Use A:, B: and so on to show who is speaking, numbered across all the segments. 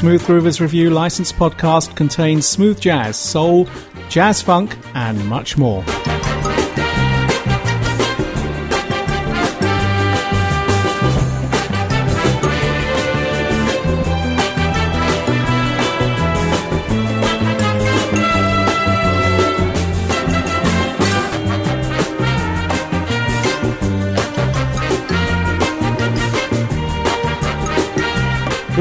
A: Smooth Groovers Review licensed podcast contains smooth jazz, soul, jazz funk, and much more.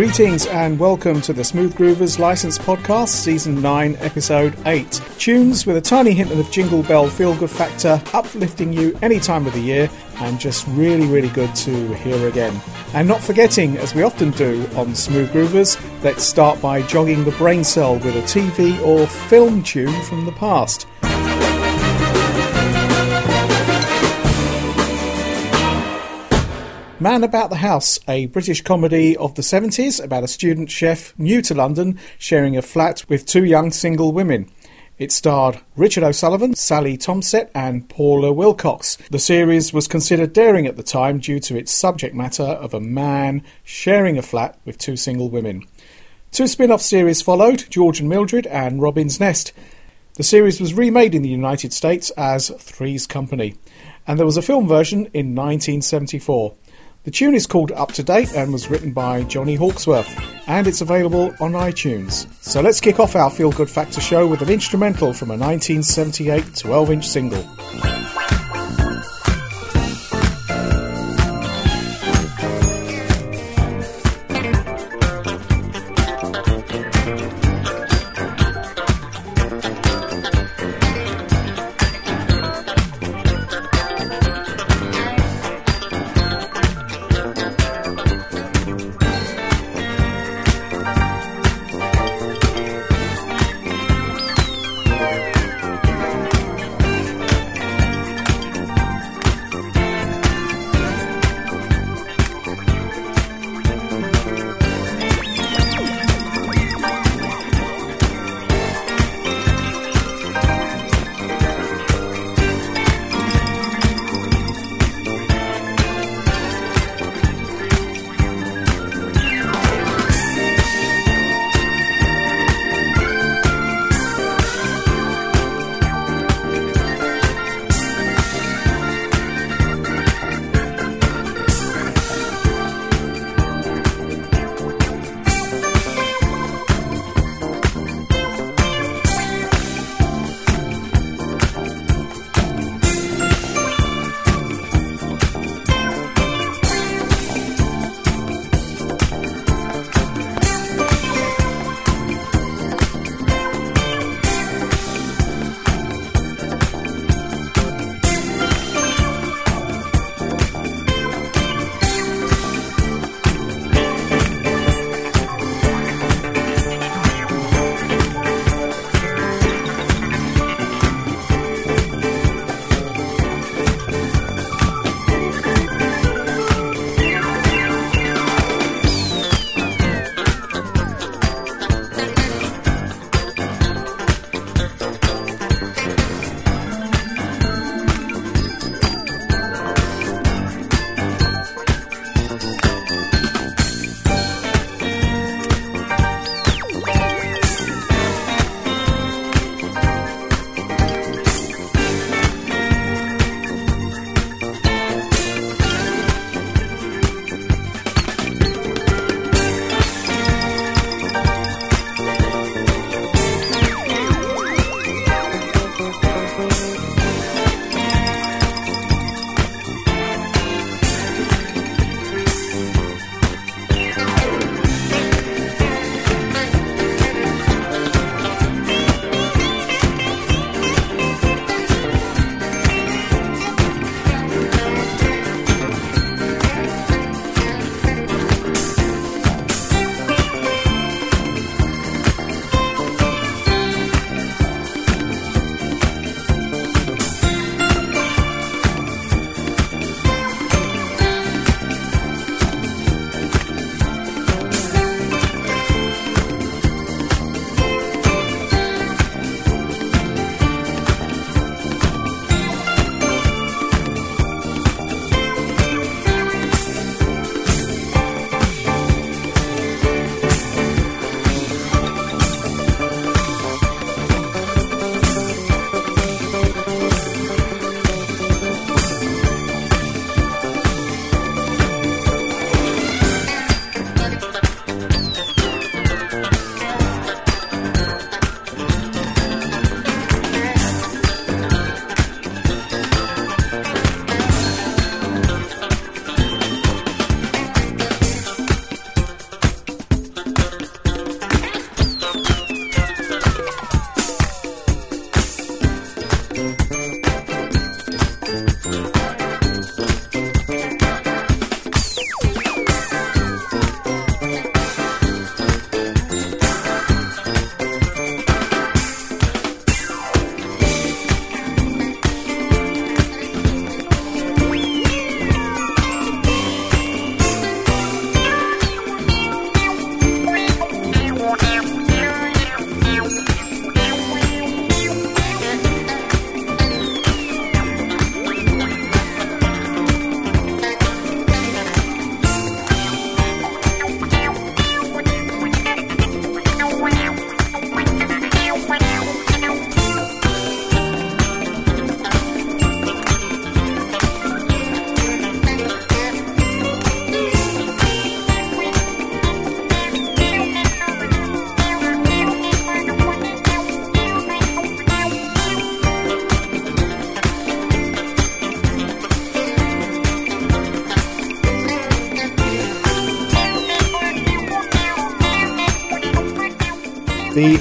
A: Greetings and welcome to the Smooth Groovers License Podcast, Season 9, Episode 8. Tunes with a tiny hint of jingle bell feel good factor, uplifting you any time of the year, and just really, really good to hear again. And not forgetting, as we often do on Smooth Groovers, let's start by jogging the brain cell with a TV or film tune from the past. Man About the House, a British comedy of the 70s about a student chef new to London sharing a flat with two young single women. It starred Richard O'Sullivan, Sally Tomsett, and Paula Wilcox. The series was considered daring at the time due to its subject matter of a man sharing a flat with two single women. Two spin off series followed George and Mildred and Robin's Nest. The series was remade in the United States as Three's Company, and there was a film version in 1974. The tune is called Up to Date and was written by Johnny Hawksworth, and it's available on iTunes. So let's kick off our Feel Good Factor show with an instrumental from a 1978 12 inch single.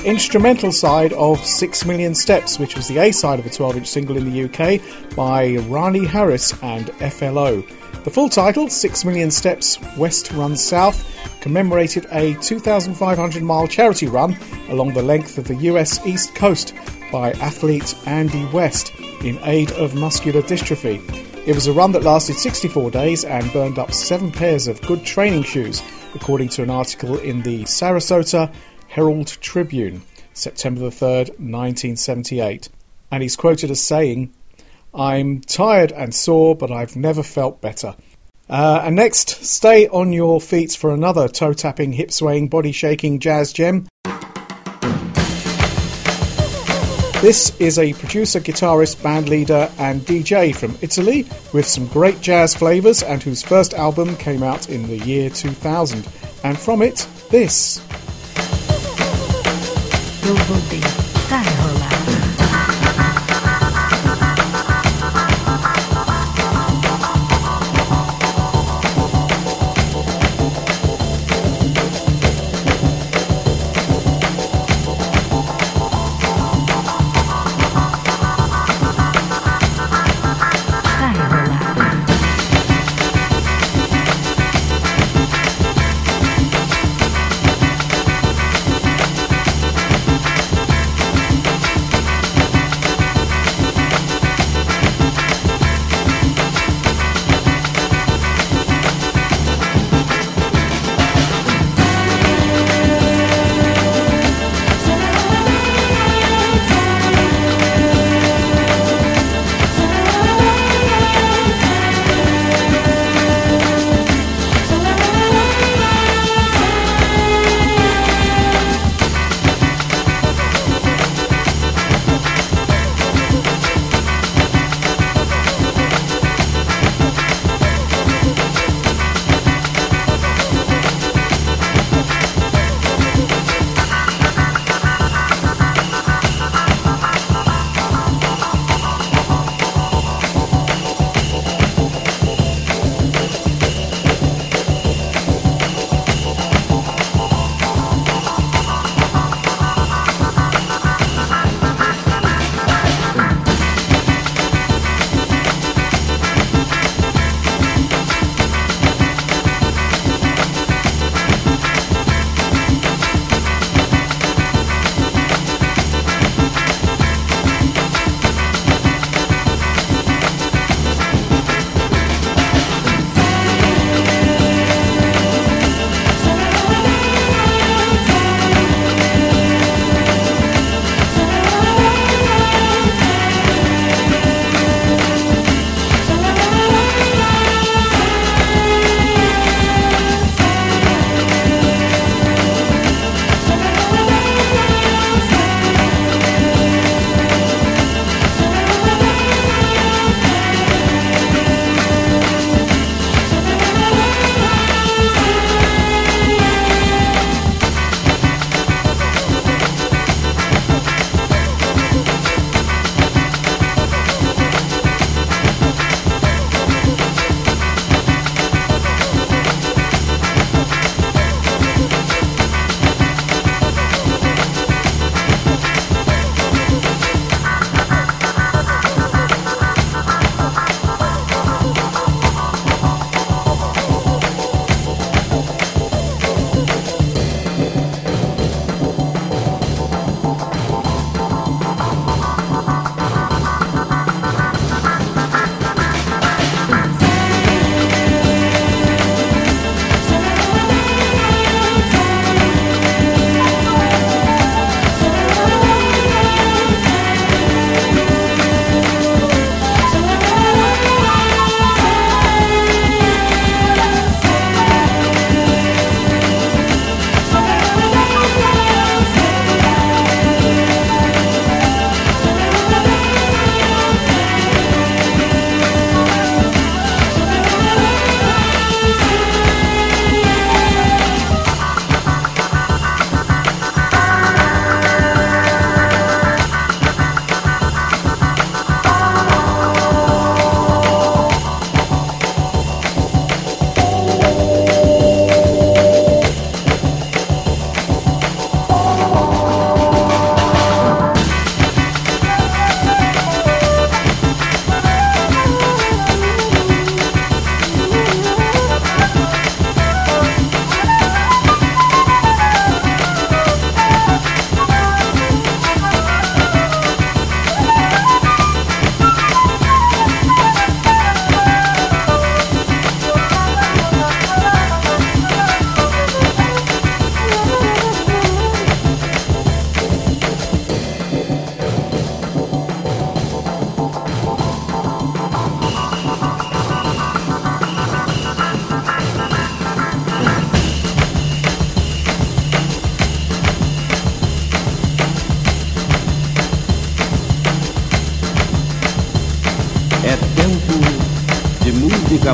A: Instrumental side of Six Million Steps, which was the A side of a 12 inch single in the UK by Rahni Harris and FLO. The full title, Six Million Steps West Runs South, commemorated a 2,500 mile charity run along the length of the US East Coast by athlete Andy West in aid of muscular dystrophy. It was a run that lasted 64 days and burned up seven pairs of good training shoes, according to an article in the Sarasota Herald Tribune, September the 3rd, 1978. And he's quoted as saying, I'm tired and sore, but I've never felt better. Uh, and next, stay on your feet for another toe tapping, hip swaying, body shaking jazz gem. This is a producer, guitarist, band leader, and DJ from Italy with some great jazz flavours and whose first album came out in the year 2000. And from it, this. eu
B: voltei.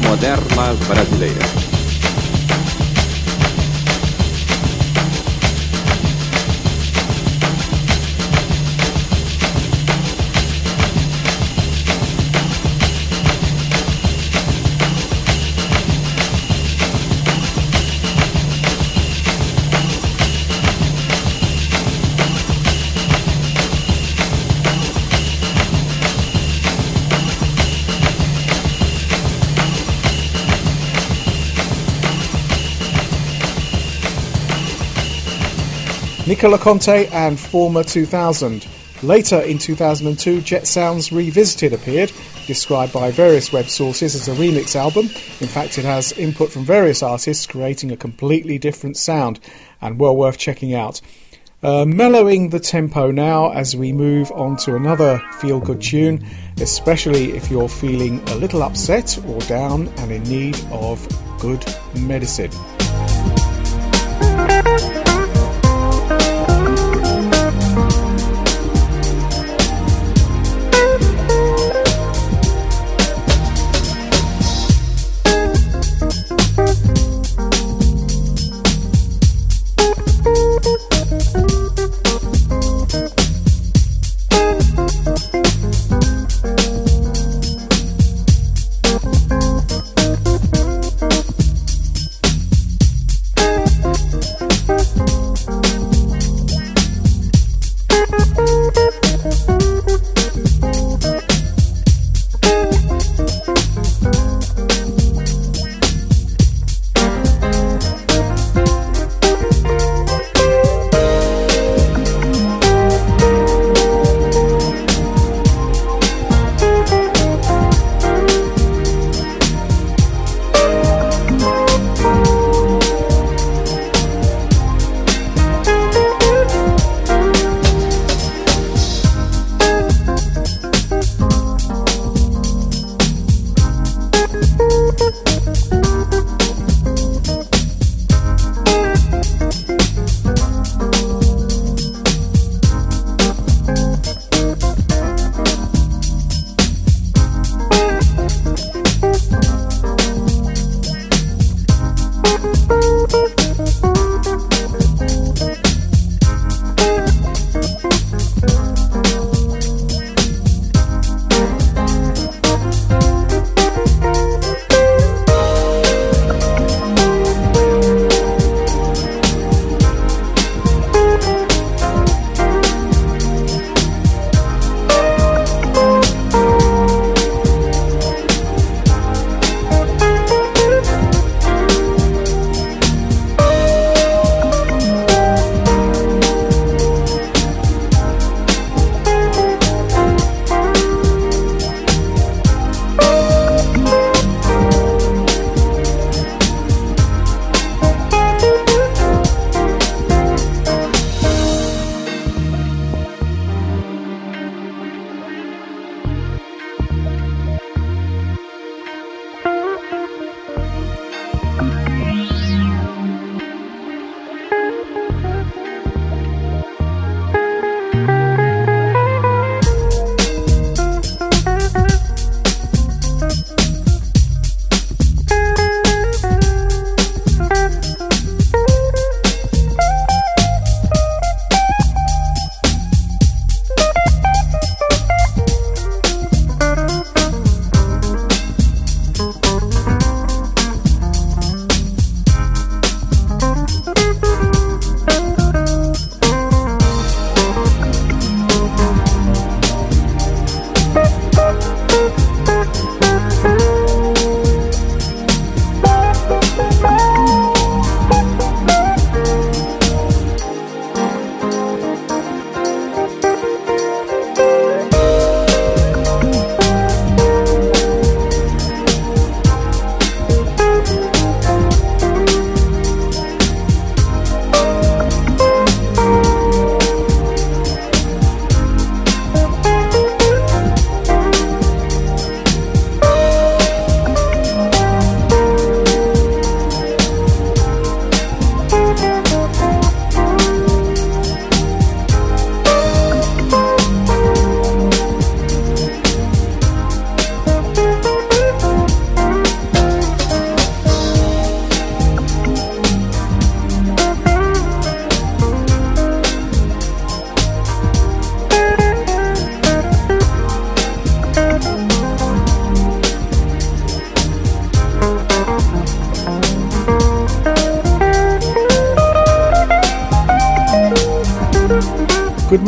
B: Moderna brasileira.
A: Nicola Conte and Forma 2000. Later in 2002, Jet Sounds Revisited appeared, described by various web sources as a remix album. In fact, it has input from various artists, creating a completely different sound, and well worth checking out. Uh, mellowing the tempo now as we move on to another feel good tune, especially if you're feeling a little upset or down and in need of good medicine.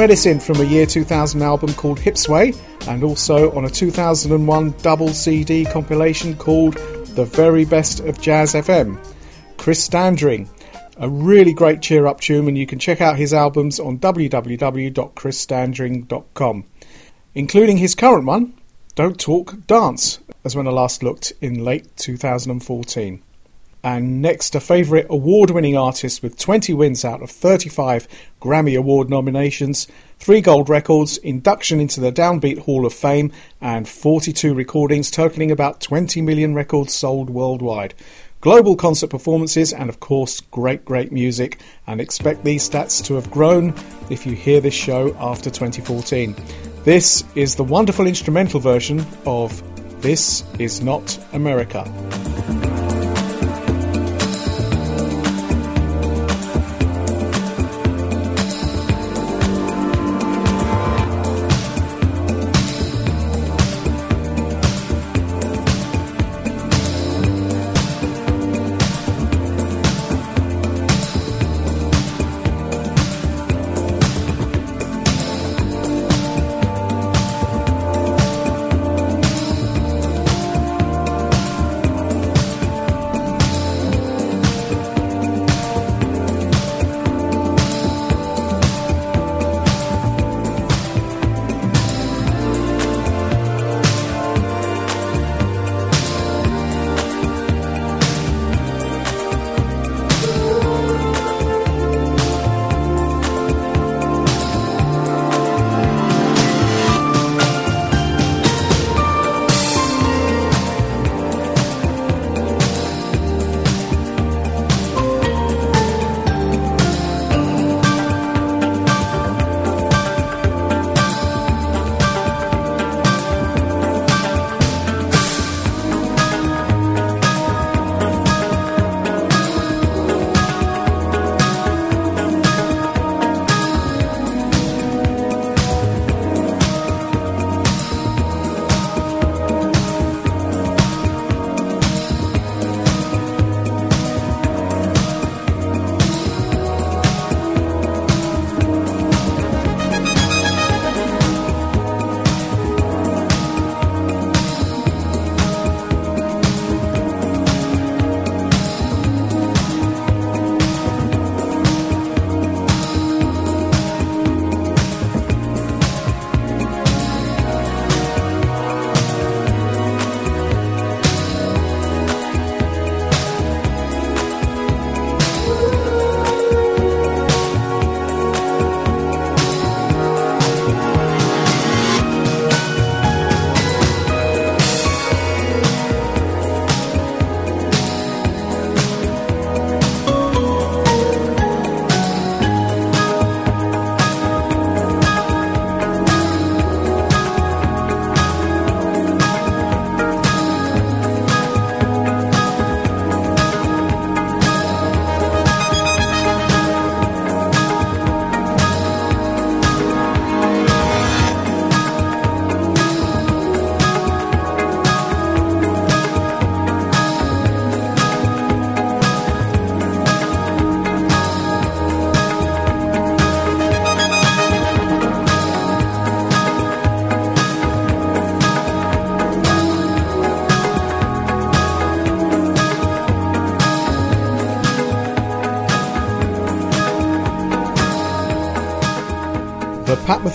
A: Medicine from a year 2000 album called Hip Sway, and also on a 2001 double CD compilation called The Very Best of Jazz FM. Chris Standring, a really great cheer up tune, and you can check out his albums on www.chrisstandring.com, including his current one, Don't Talk Dance, as when I last looked in late 2014. And next, a favourite award winning artist with 20 wins out of 35 Grammy Award nominations, 3 gold records, induction into the Downbeat Hall of Fame, and 42 recordings totaling about 20 million records sold worldwide. Global concert performances, and of course, great, great music. And expect these stats to have grown if you hear this show after 2014. This is the wonderful instrumental version of This Is Not America.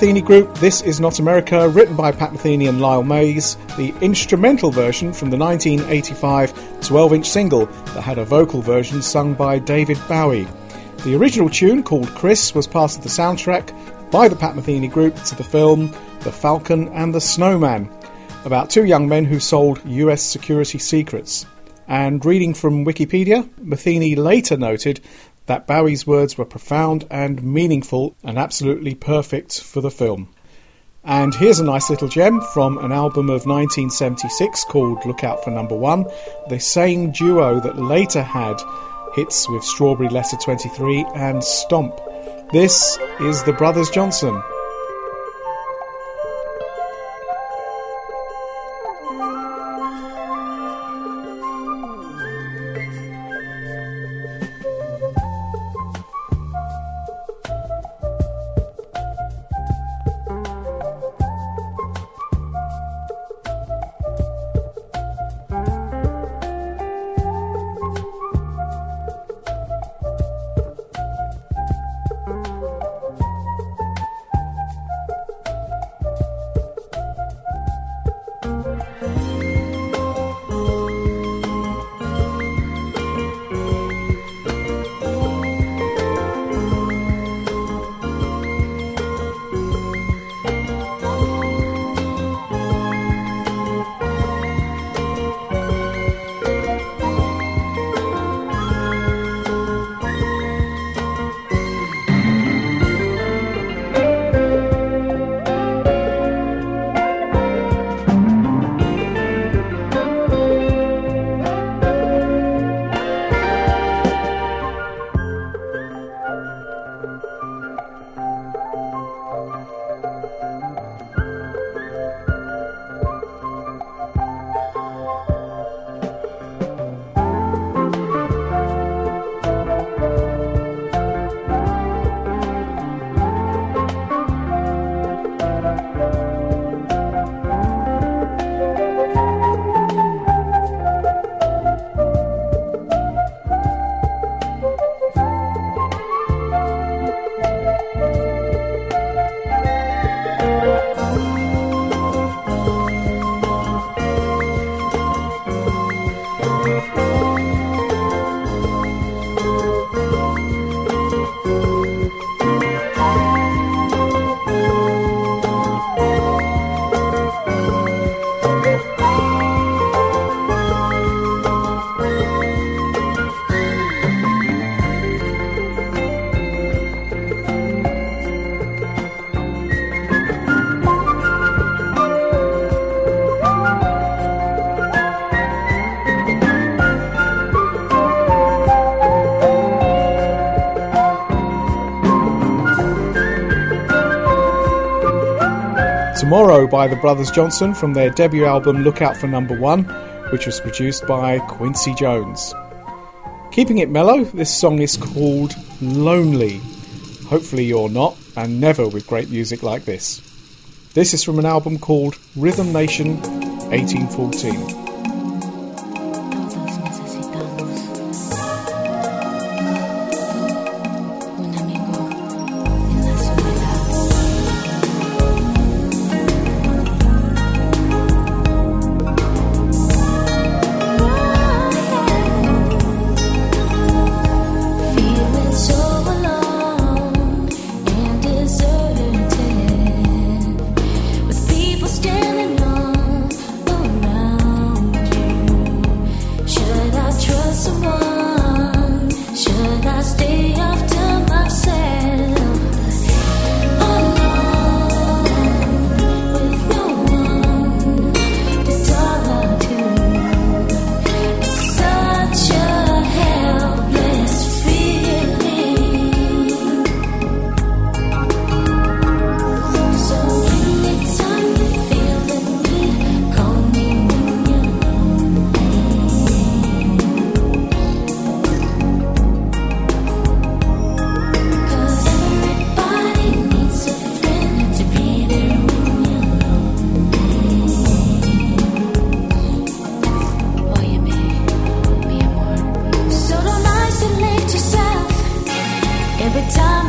A: Pat Metheny Group, This Is Not America, written by Pat Metheny and Lyle Mays, the instrumental version from the 1985 12 inch single that had a vocal version sung by David Bowie. The original tune, called Chris, was part of the soundtrack by the Pat Metheny Group to the film The Falcon and the Snowman, about two young men who sold US security secrets. And reading from Wikipedia, Metheny later noted that Bowie's words were profound and meaningful and absolutely perfect for the film. And here's a nice little gem from an album of 1976 called Look Out for Number One, the same duo that later had hits with Strawberry Letter 23 and Stomp. This is the Brothers Johnson.
C: Tomorrow by the Brothers Johnson from their debut album Look Out for Number One, which was produced by Quincy Jones. Keeping it mellow, this song is called Lonely. Hopefully, you're not, and never with great music like this. This is from an album called Rhythm Nation 1814. 참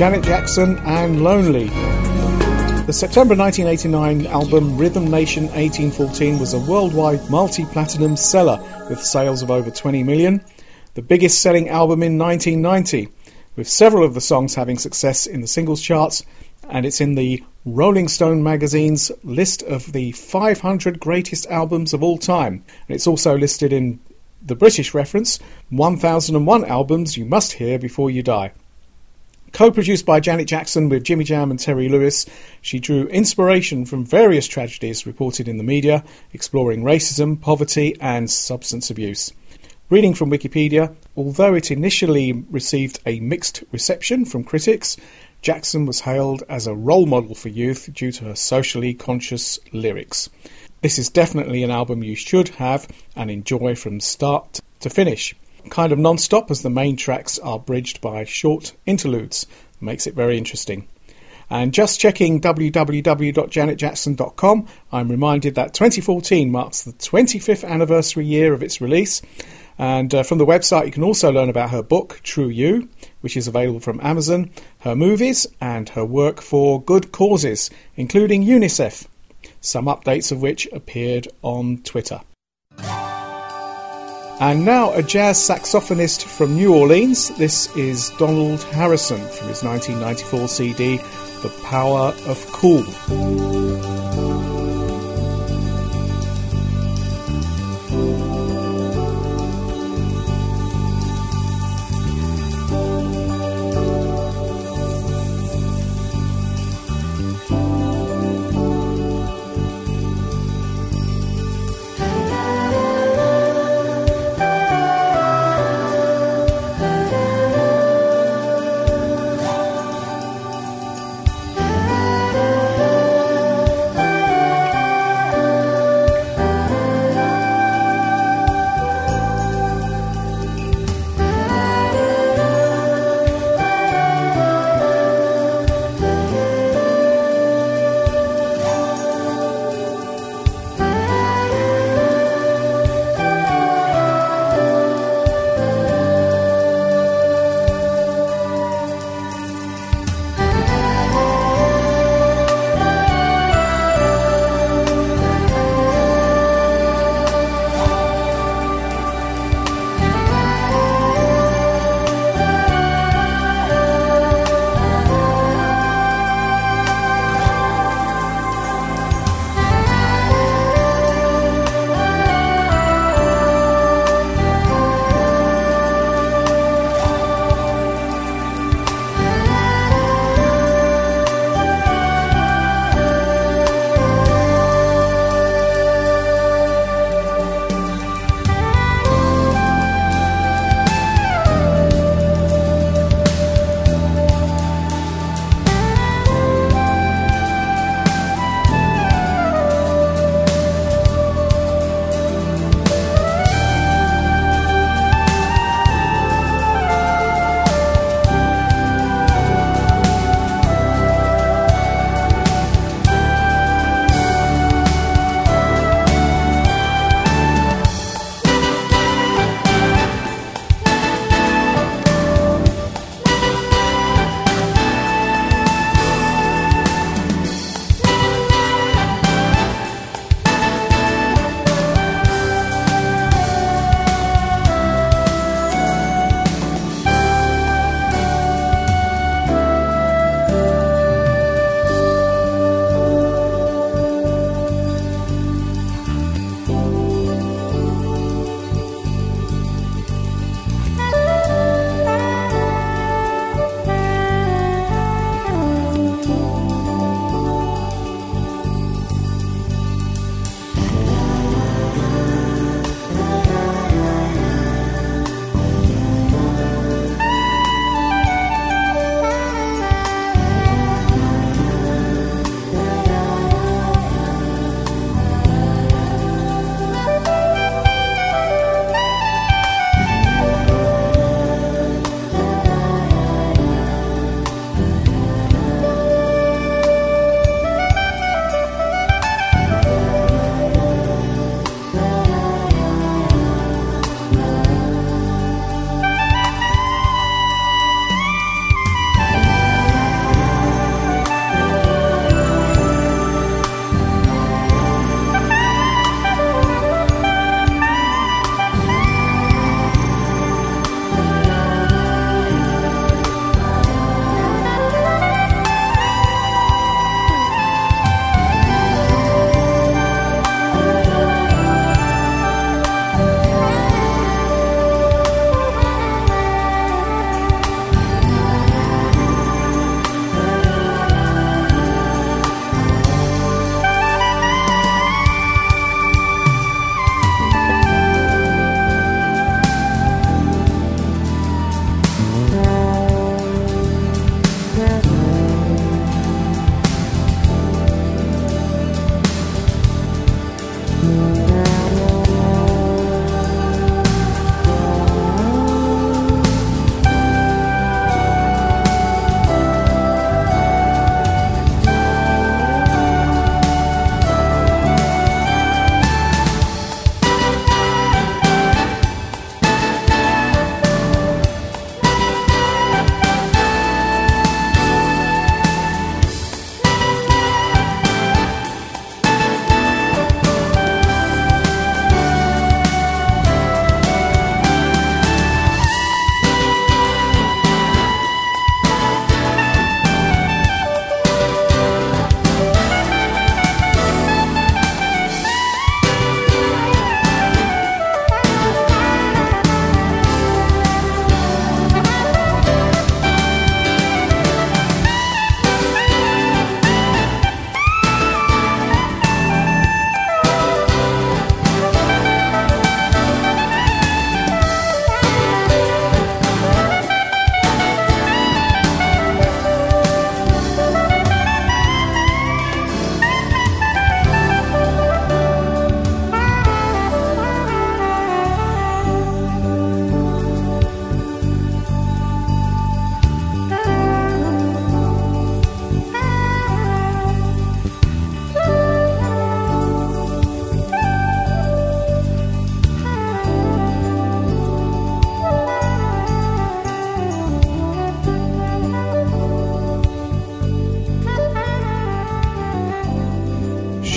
C: Janet Jackson and Lonely. The
A: September 1989 album Rhythm Nation 1814 was a worldwide multi platinum seller with sales of over 20 million, the biggest selling album in 1990, with several of the songs having success in the singles charts, and it's in the Rolling Stone magazine's list of the 500 greatest albums of all time. And it's also listed in the British reference 1001 albums you must hear before you die. Co produced by Janet Jackson with Jimmy Jam and Terry Lewis, she drew inspiration from various tragedies reported in the media, exploring racism, poverty, and substance abuse. Reading from Wikipedia, although it initially received a mixed reception from critics, Jackson was hailed as a role model for youth due to her socially conscious lyrics. This is definitely an album you should have and enjoy from start to finish kind of non stop as the main tracks are bridged by short interludes. Makes it very interesting. And just checking www.janetjackson.com, I'm reminded that 2014 marks the 25th anniversary year of its release. And uh, from the website, you can also learn about her book, True You, which is available from Amazon, her movies, and her work for good causes, including UNICEF, some updates of which appeared on Twitter. And now a jazz saxophonist from New Orleans. This is Donald Harrison from his 1994 CD, The Power of Cool.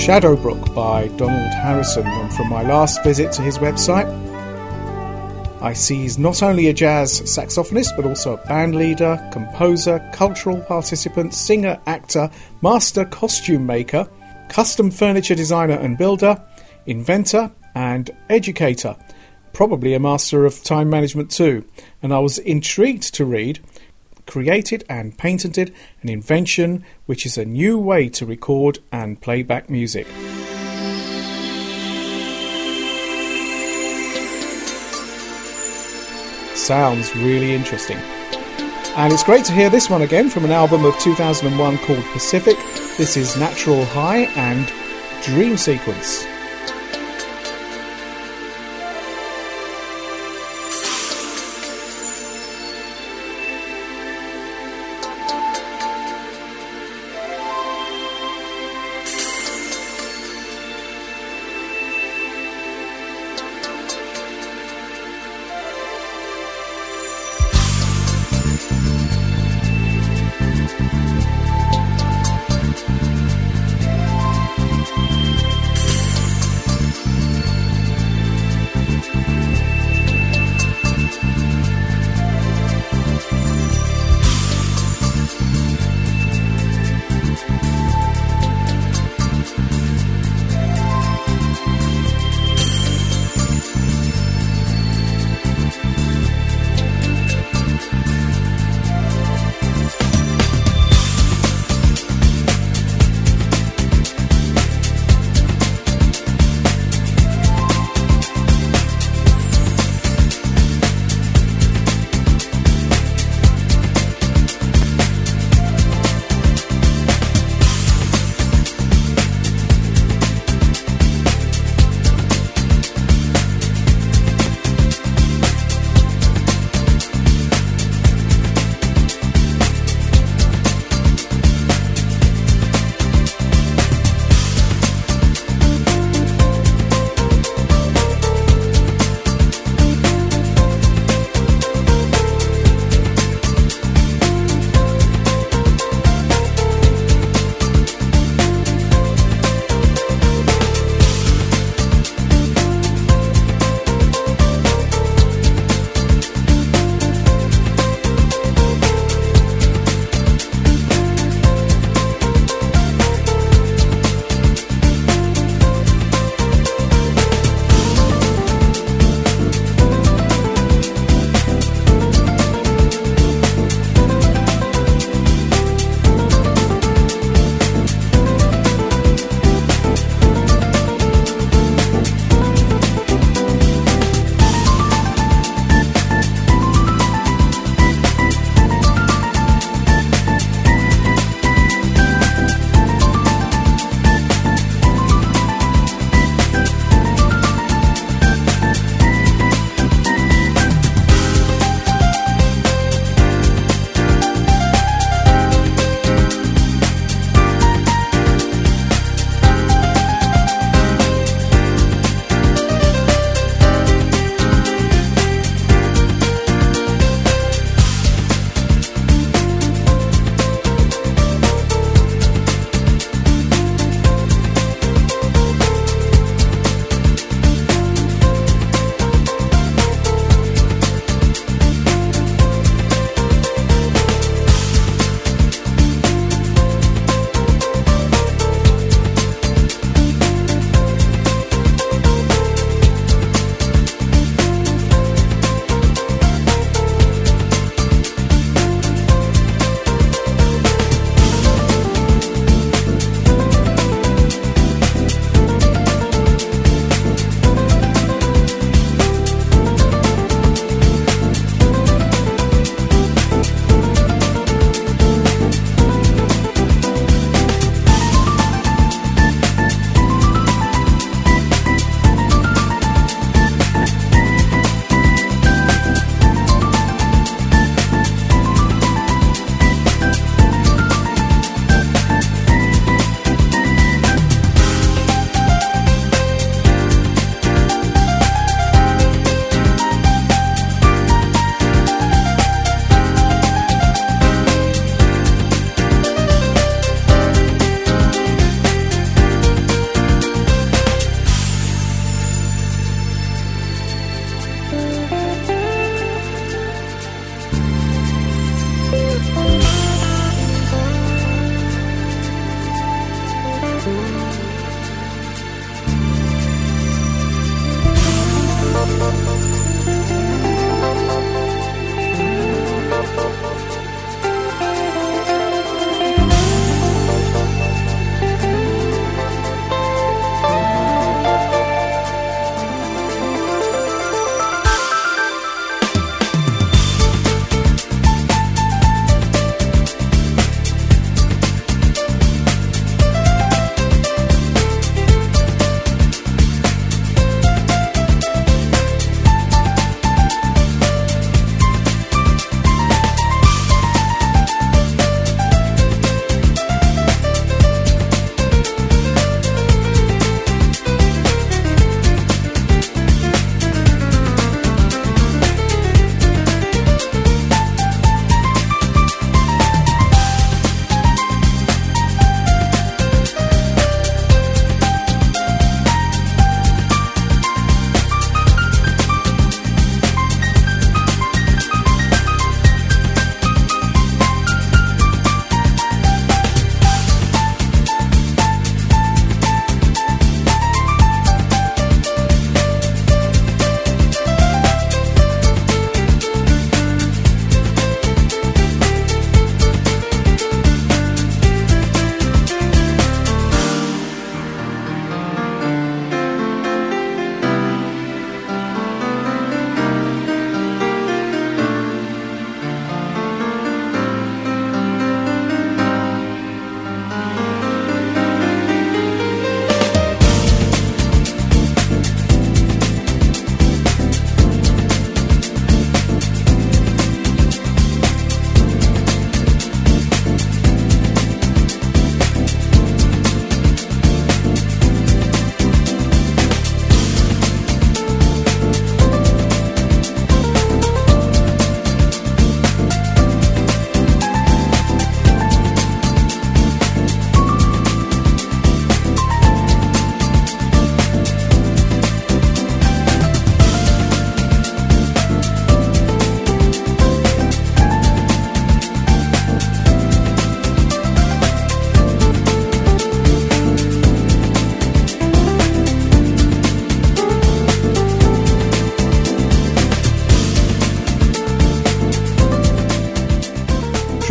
A: Shadowbrook by Donald Harrison, and from my last visit to his website, I see he's not only a jazz saxophonist but also a band leader, composer, cultural participant, singer, actor, master costume maker, custom furniture designer and builder, inventor, and educator. Probably a master of time management too. And I was intrigued to read created and patented an invention which is a new way to record and play back music. Sounds really interesting. And it's great to hear this one again from an album of 2001 called Pacific. This is Natural High and Dream Sequence.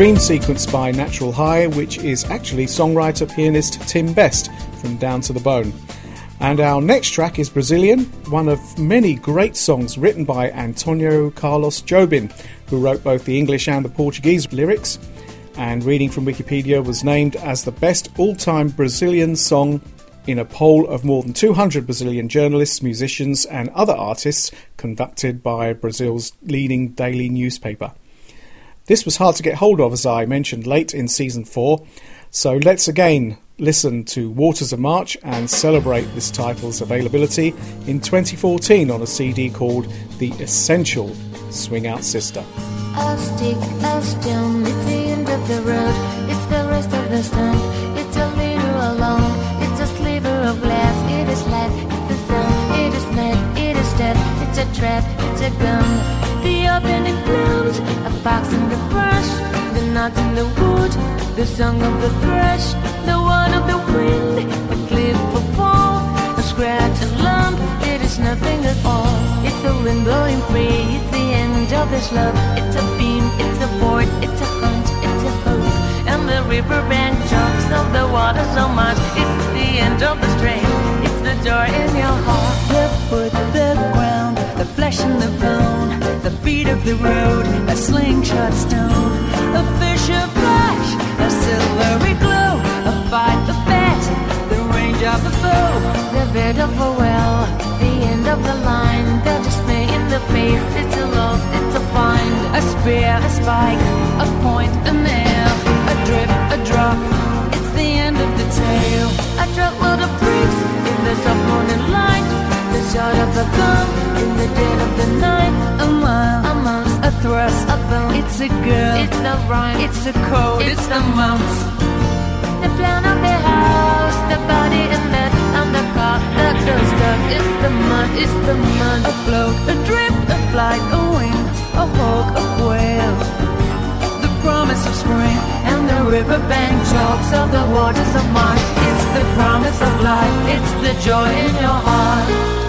A: Dream sequence by Natural High, which is actually songwriter pianist Tim Best from Down to the Bone. And our next track is Brazilian, one of many great songs written by Antonio Carlos Jobim, who wrote both the English and the Portuguese lyrics. And reading from Wikipedia was named as the best all time Brazilian song in a poll of more than 200 Brazilian journalists, musicians, and other artists conducted by Brazil's leading daily newspaper. This was hard to get hold of, as I mentioned late in season 4, so let's again listen to Waters of March and celebrate this title's availability in 2014 on a CD called The Essential Swing Out Sister.
C: A stick, stone, it's the end of the road, it's the rest of the it's a little alone, it's a sliver of glass, it is it's the sun, it is night, it is death, it's a trap, it's a gun. The opening blooms, a fox in the brush, the knots in the wood, the song of the thrush, the one of the wind, a cliff, a fall, a scratch, a lump, it is nothing at all. It's the wind blowing free, it's the end of this love, it's a beam, it's a board, it's a hunt, it's a hook, and the riverbank chunks of the water so much, it's the end of the string, it's the joy in your heart.
D: The foot, the ground, the flesh and the bone, beat of the road, a slingshot stone, a fish of flash, a silvery glow, a fight, a bet, the range of a bow,
C: The bed of a well, the end of the line, the dismay in the face, it's a loss, it's a find.
D: A spear, a spike, a point, a nail, a drip, a drop. It's the end of the tale.
C: A truckload of bricks in the light, the shot of a gun in the dead of the night.
D: A mile,
C: A month,
D: a thrust,
C: a bone,
D: It's a girl,
C: it's the rhyme,
D: it's a code,
C: it's
D: it's the
C: the the plan of the house, the body and that, and the car that goes stuck. It's the mud, it's the mud.
D: A float, a drip, a flight, a wing, a hawk, a quail. The promise of spring
C: And the riverbank chalks of the waters of March. It's the promise of life, it's the joy in your heart.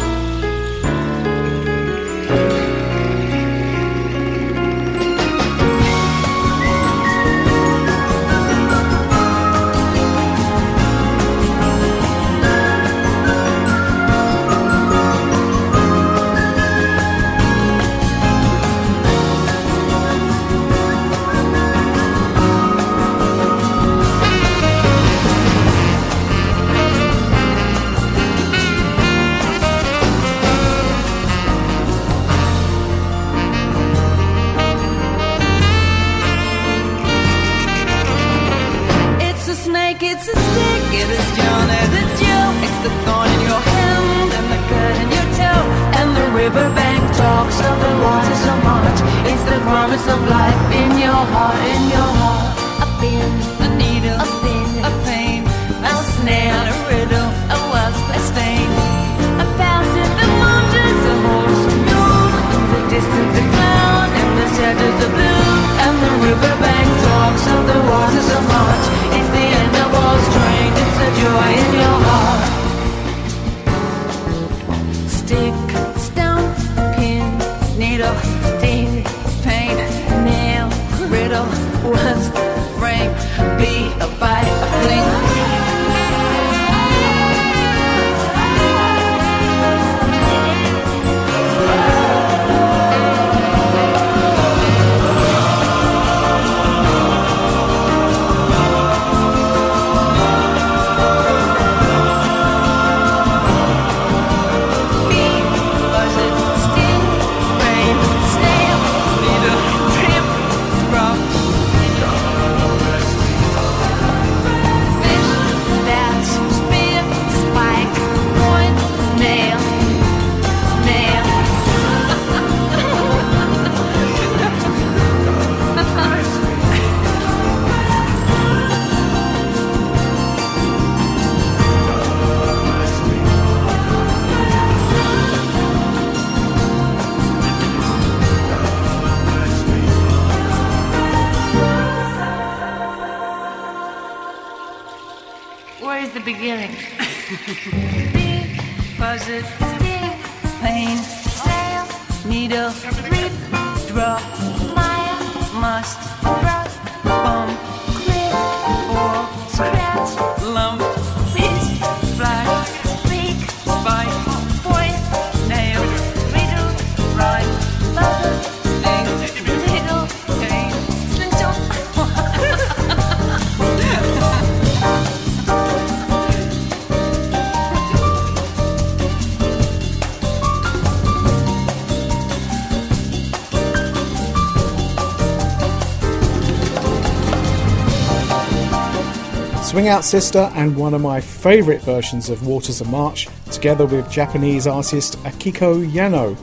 A: Swing Out Sister and one of my favourite versions of Waters of March, together with Japanese artist Akiko Yano.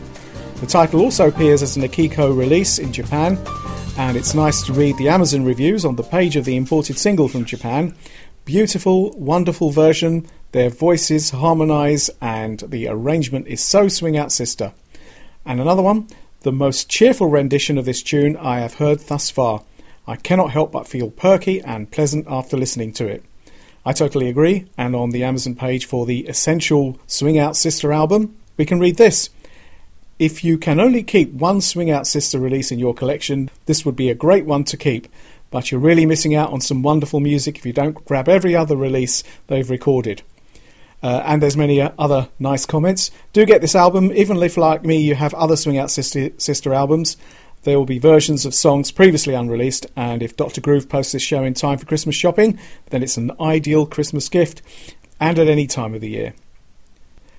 A: The title also appears as an Akiko release in Japan, and it's nice to read the Amazon reviews on the page of the imported single from Japan. Beautiful, wonderful version, their voices harmonise, and the arrangement is so Swing Out Sister. And another one, the most cheerful rendition of this tune I have heard thus far. I cannot help but feel perky and pleasant after listening to it. I totally agree, and on the Amazon page for the Essential Swing Out Sister album, we can read this. If you can only keep one Swing Out Sister release in your collection, this would be a great one to keep, but you're really missing out on some wonderful music if you don't grab every other release they've recorded. Uh, and there's many uh, other nice comments. Do get this album, even if, like me, you have other Swing Out Sister, sister albums. There will be versions of songs previously unreleased, and if Dr. Groove posts this show in time for Christmas shopping, then it's an ideal Christmas gift, and at any time of the year.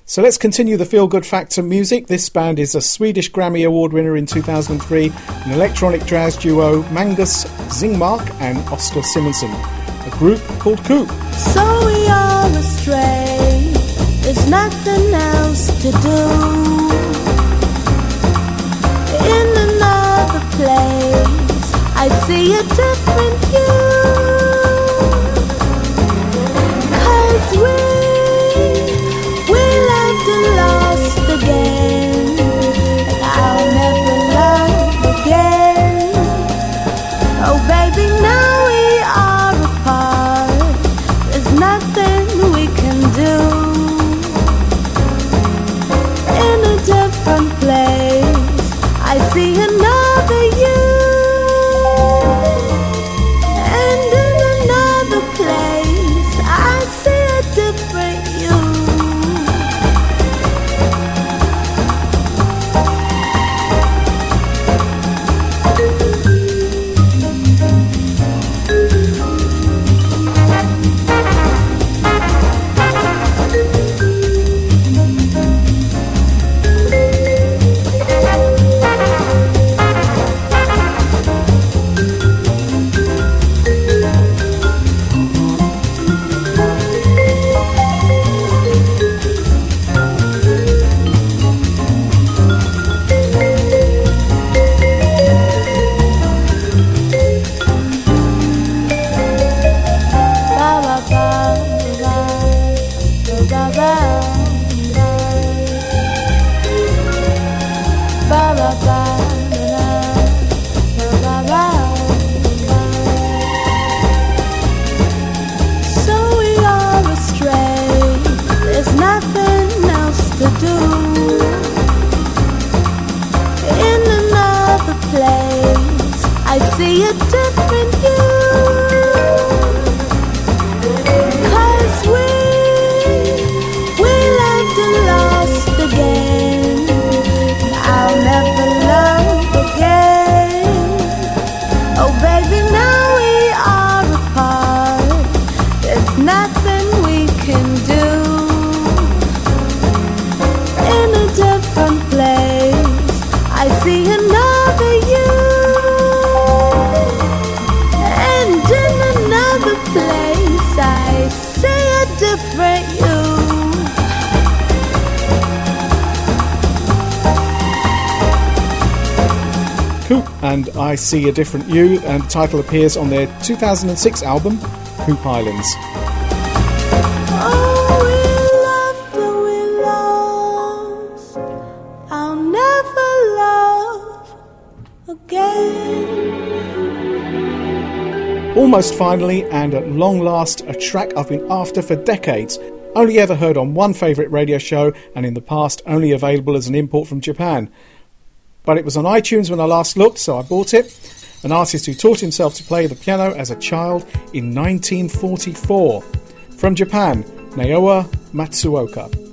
A: So let's continue the feel good factor music. This band is a Swedish Grammy Award winner in 2003, an electronic jazz duo, Magnus Zingmark and Oscar Simonsson, a group called Koop.
E: So we are astray, there's nothing else to do. Place, I see a different you. Cause we, See a Different You, and
A: the title appears on their 2006 album, Koop Islands.
E: Oh, we loved and we lost. I'll never.
A: Almost finally, and at long last, a track I've been after for decades. Only ever heard on one favourite radio show, and in the past only available as an import from Japan. But it was on iTunes when I last looked, so I bought it. An artist who taught himself to play the piano as a child in 1944. From Japan, Naoya Matsuoka.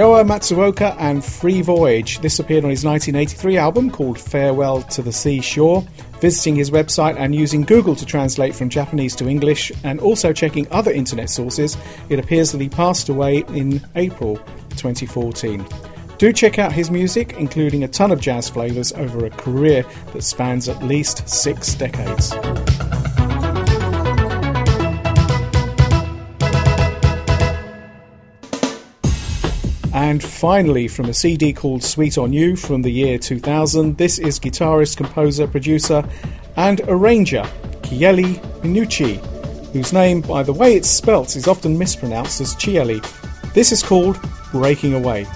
A: Naoya Matsuoka and Free Voyage. This appeared on his 1983 album called Farewell to the Seashore. Visiting his website and using Google to translate from Japanese to English, and also checking other internet sources, it appears that he passed away in April 2014. Do check out his music, including a ton of jazz flavours over a career that spans at least six decades. And finally, from a CD called Sweet on You from the year 2000, this is guitarist, composer, producer, and arranger Chieli Minucci, whose name, by the way it's spelt, is often mispronounced as Chieli. This is called Breaking Away.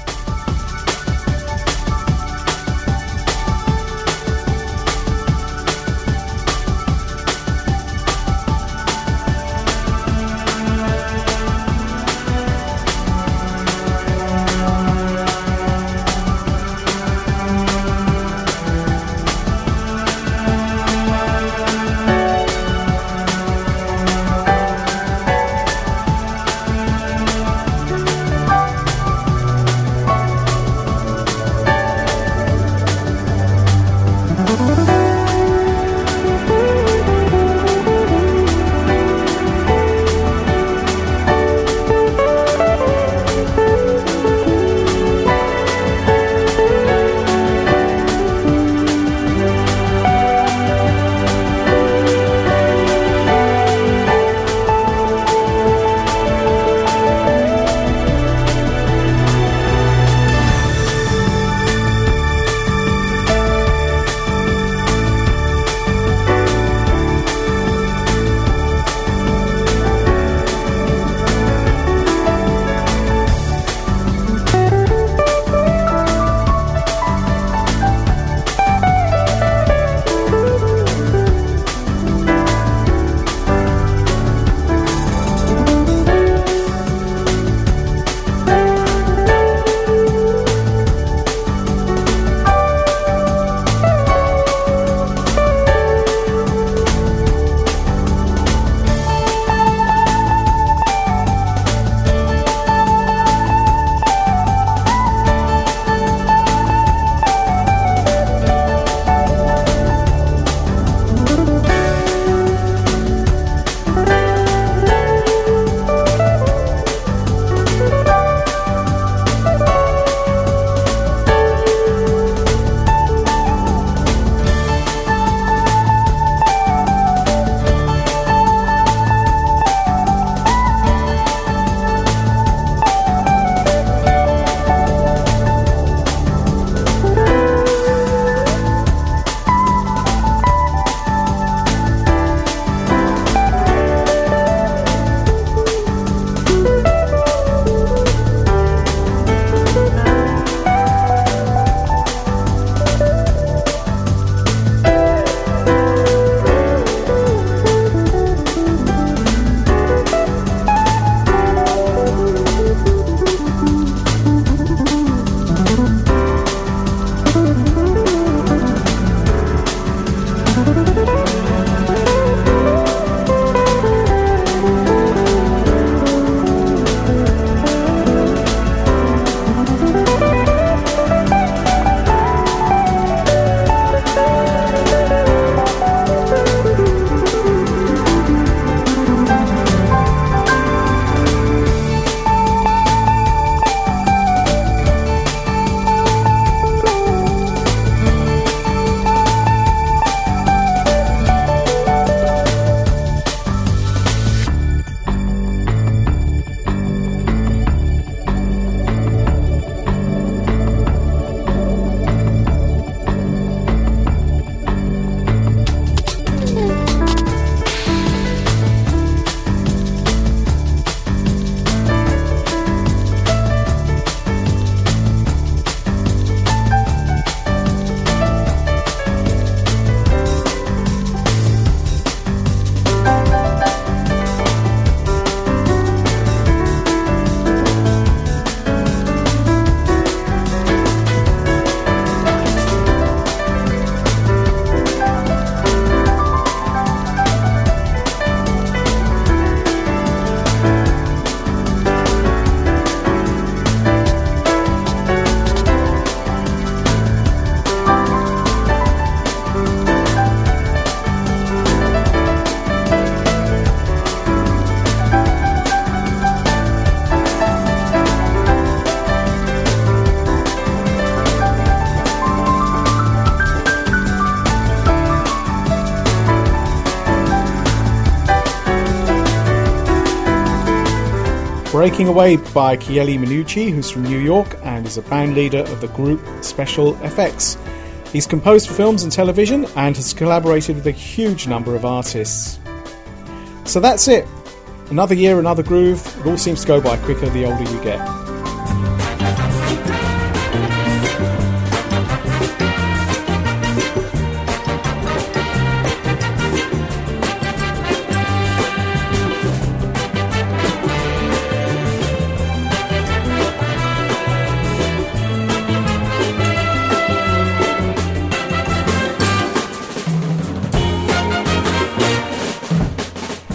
A: Breaking Away by Chieli Minucci, who's from New York and is a band leader of the group Special FX. He's composed for films and television and has collaborated with a huge number of artists. So that's it. Another year, another groove. It all seems to go by quicker the older you get.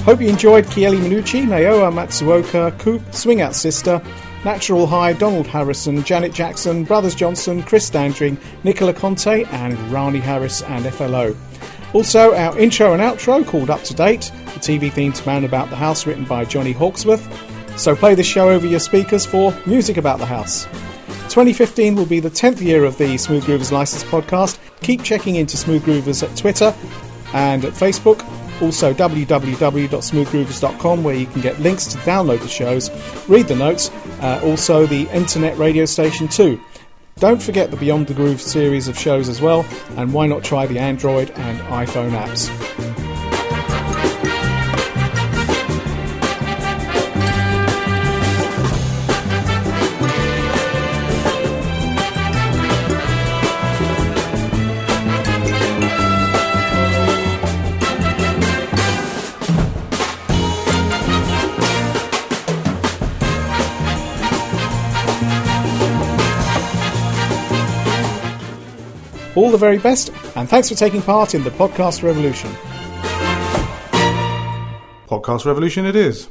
A: Hope you enjoyed Chieli Minucci, Naoya Matsuoka, Koop, Swing Out Sister, Natural High, Donald Harrison, Janet Jackson, Brothers Johnson, Chris Standring, Nicola Conte, and Rahni Harris and FLO. Also, our intro and outro called Up to Date, the TV theme to Man About the House written by Johnny Hawksworth. So play this show over your speakers for Music About the House. 2015 will be the 10th year of the Smooth Groovers License podcast. Keep checking into Smooth Groovers at Twitter and at Facebook. Also, www.smoothgroovers.com, where you can get links to download the shows, read the notes, uh, also the internet radio station too. Don't forget the Beyond the Groove series of shows as well, and why not try the Android and iPhone apps? All the very best, and thanks for taking part in the podcast revolution.
F: Podcast Revolution it is.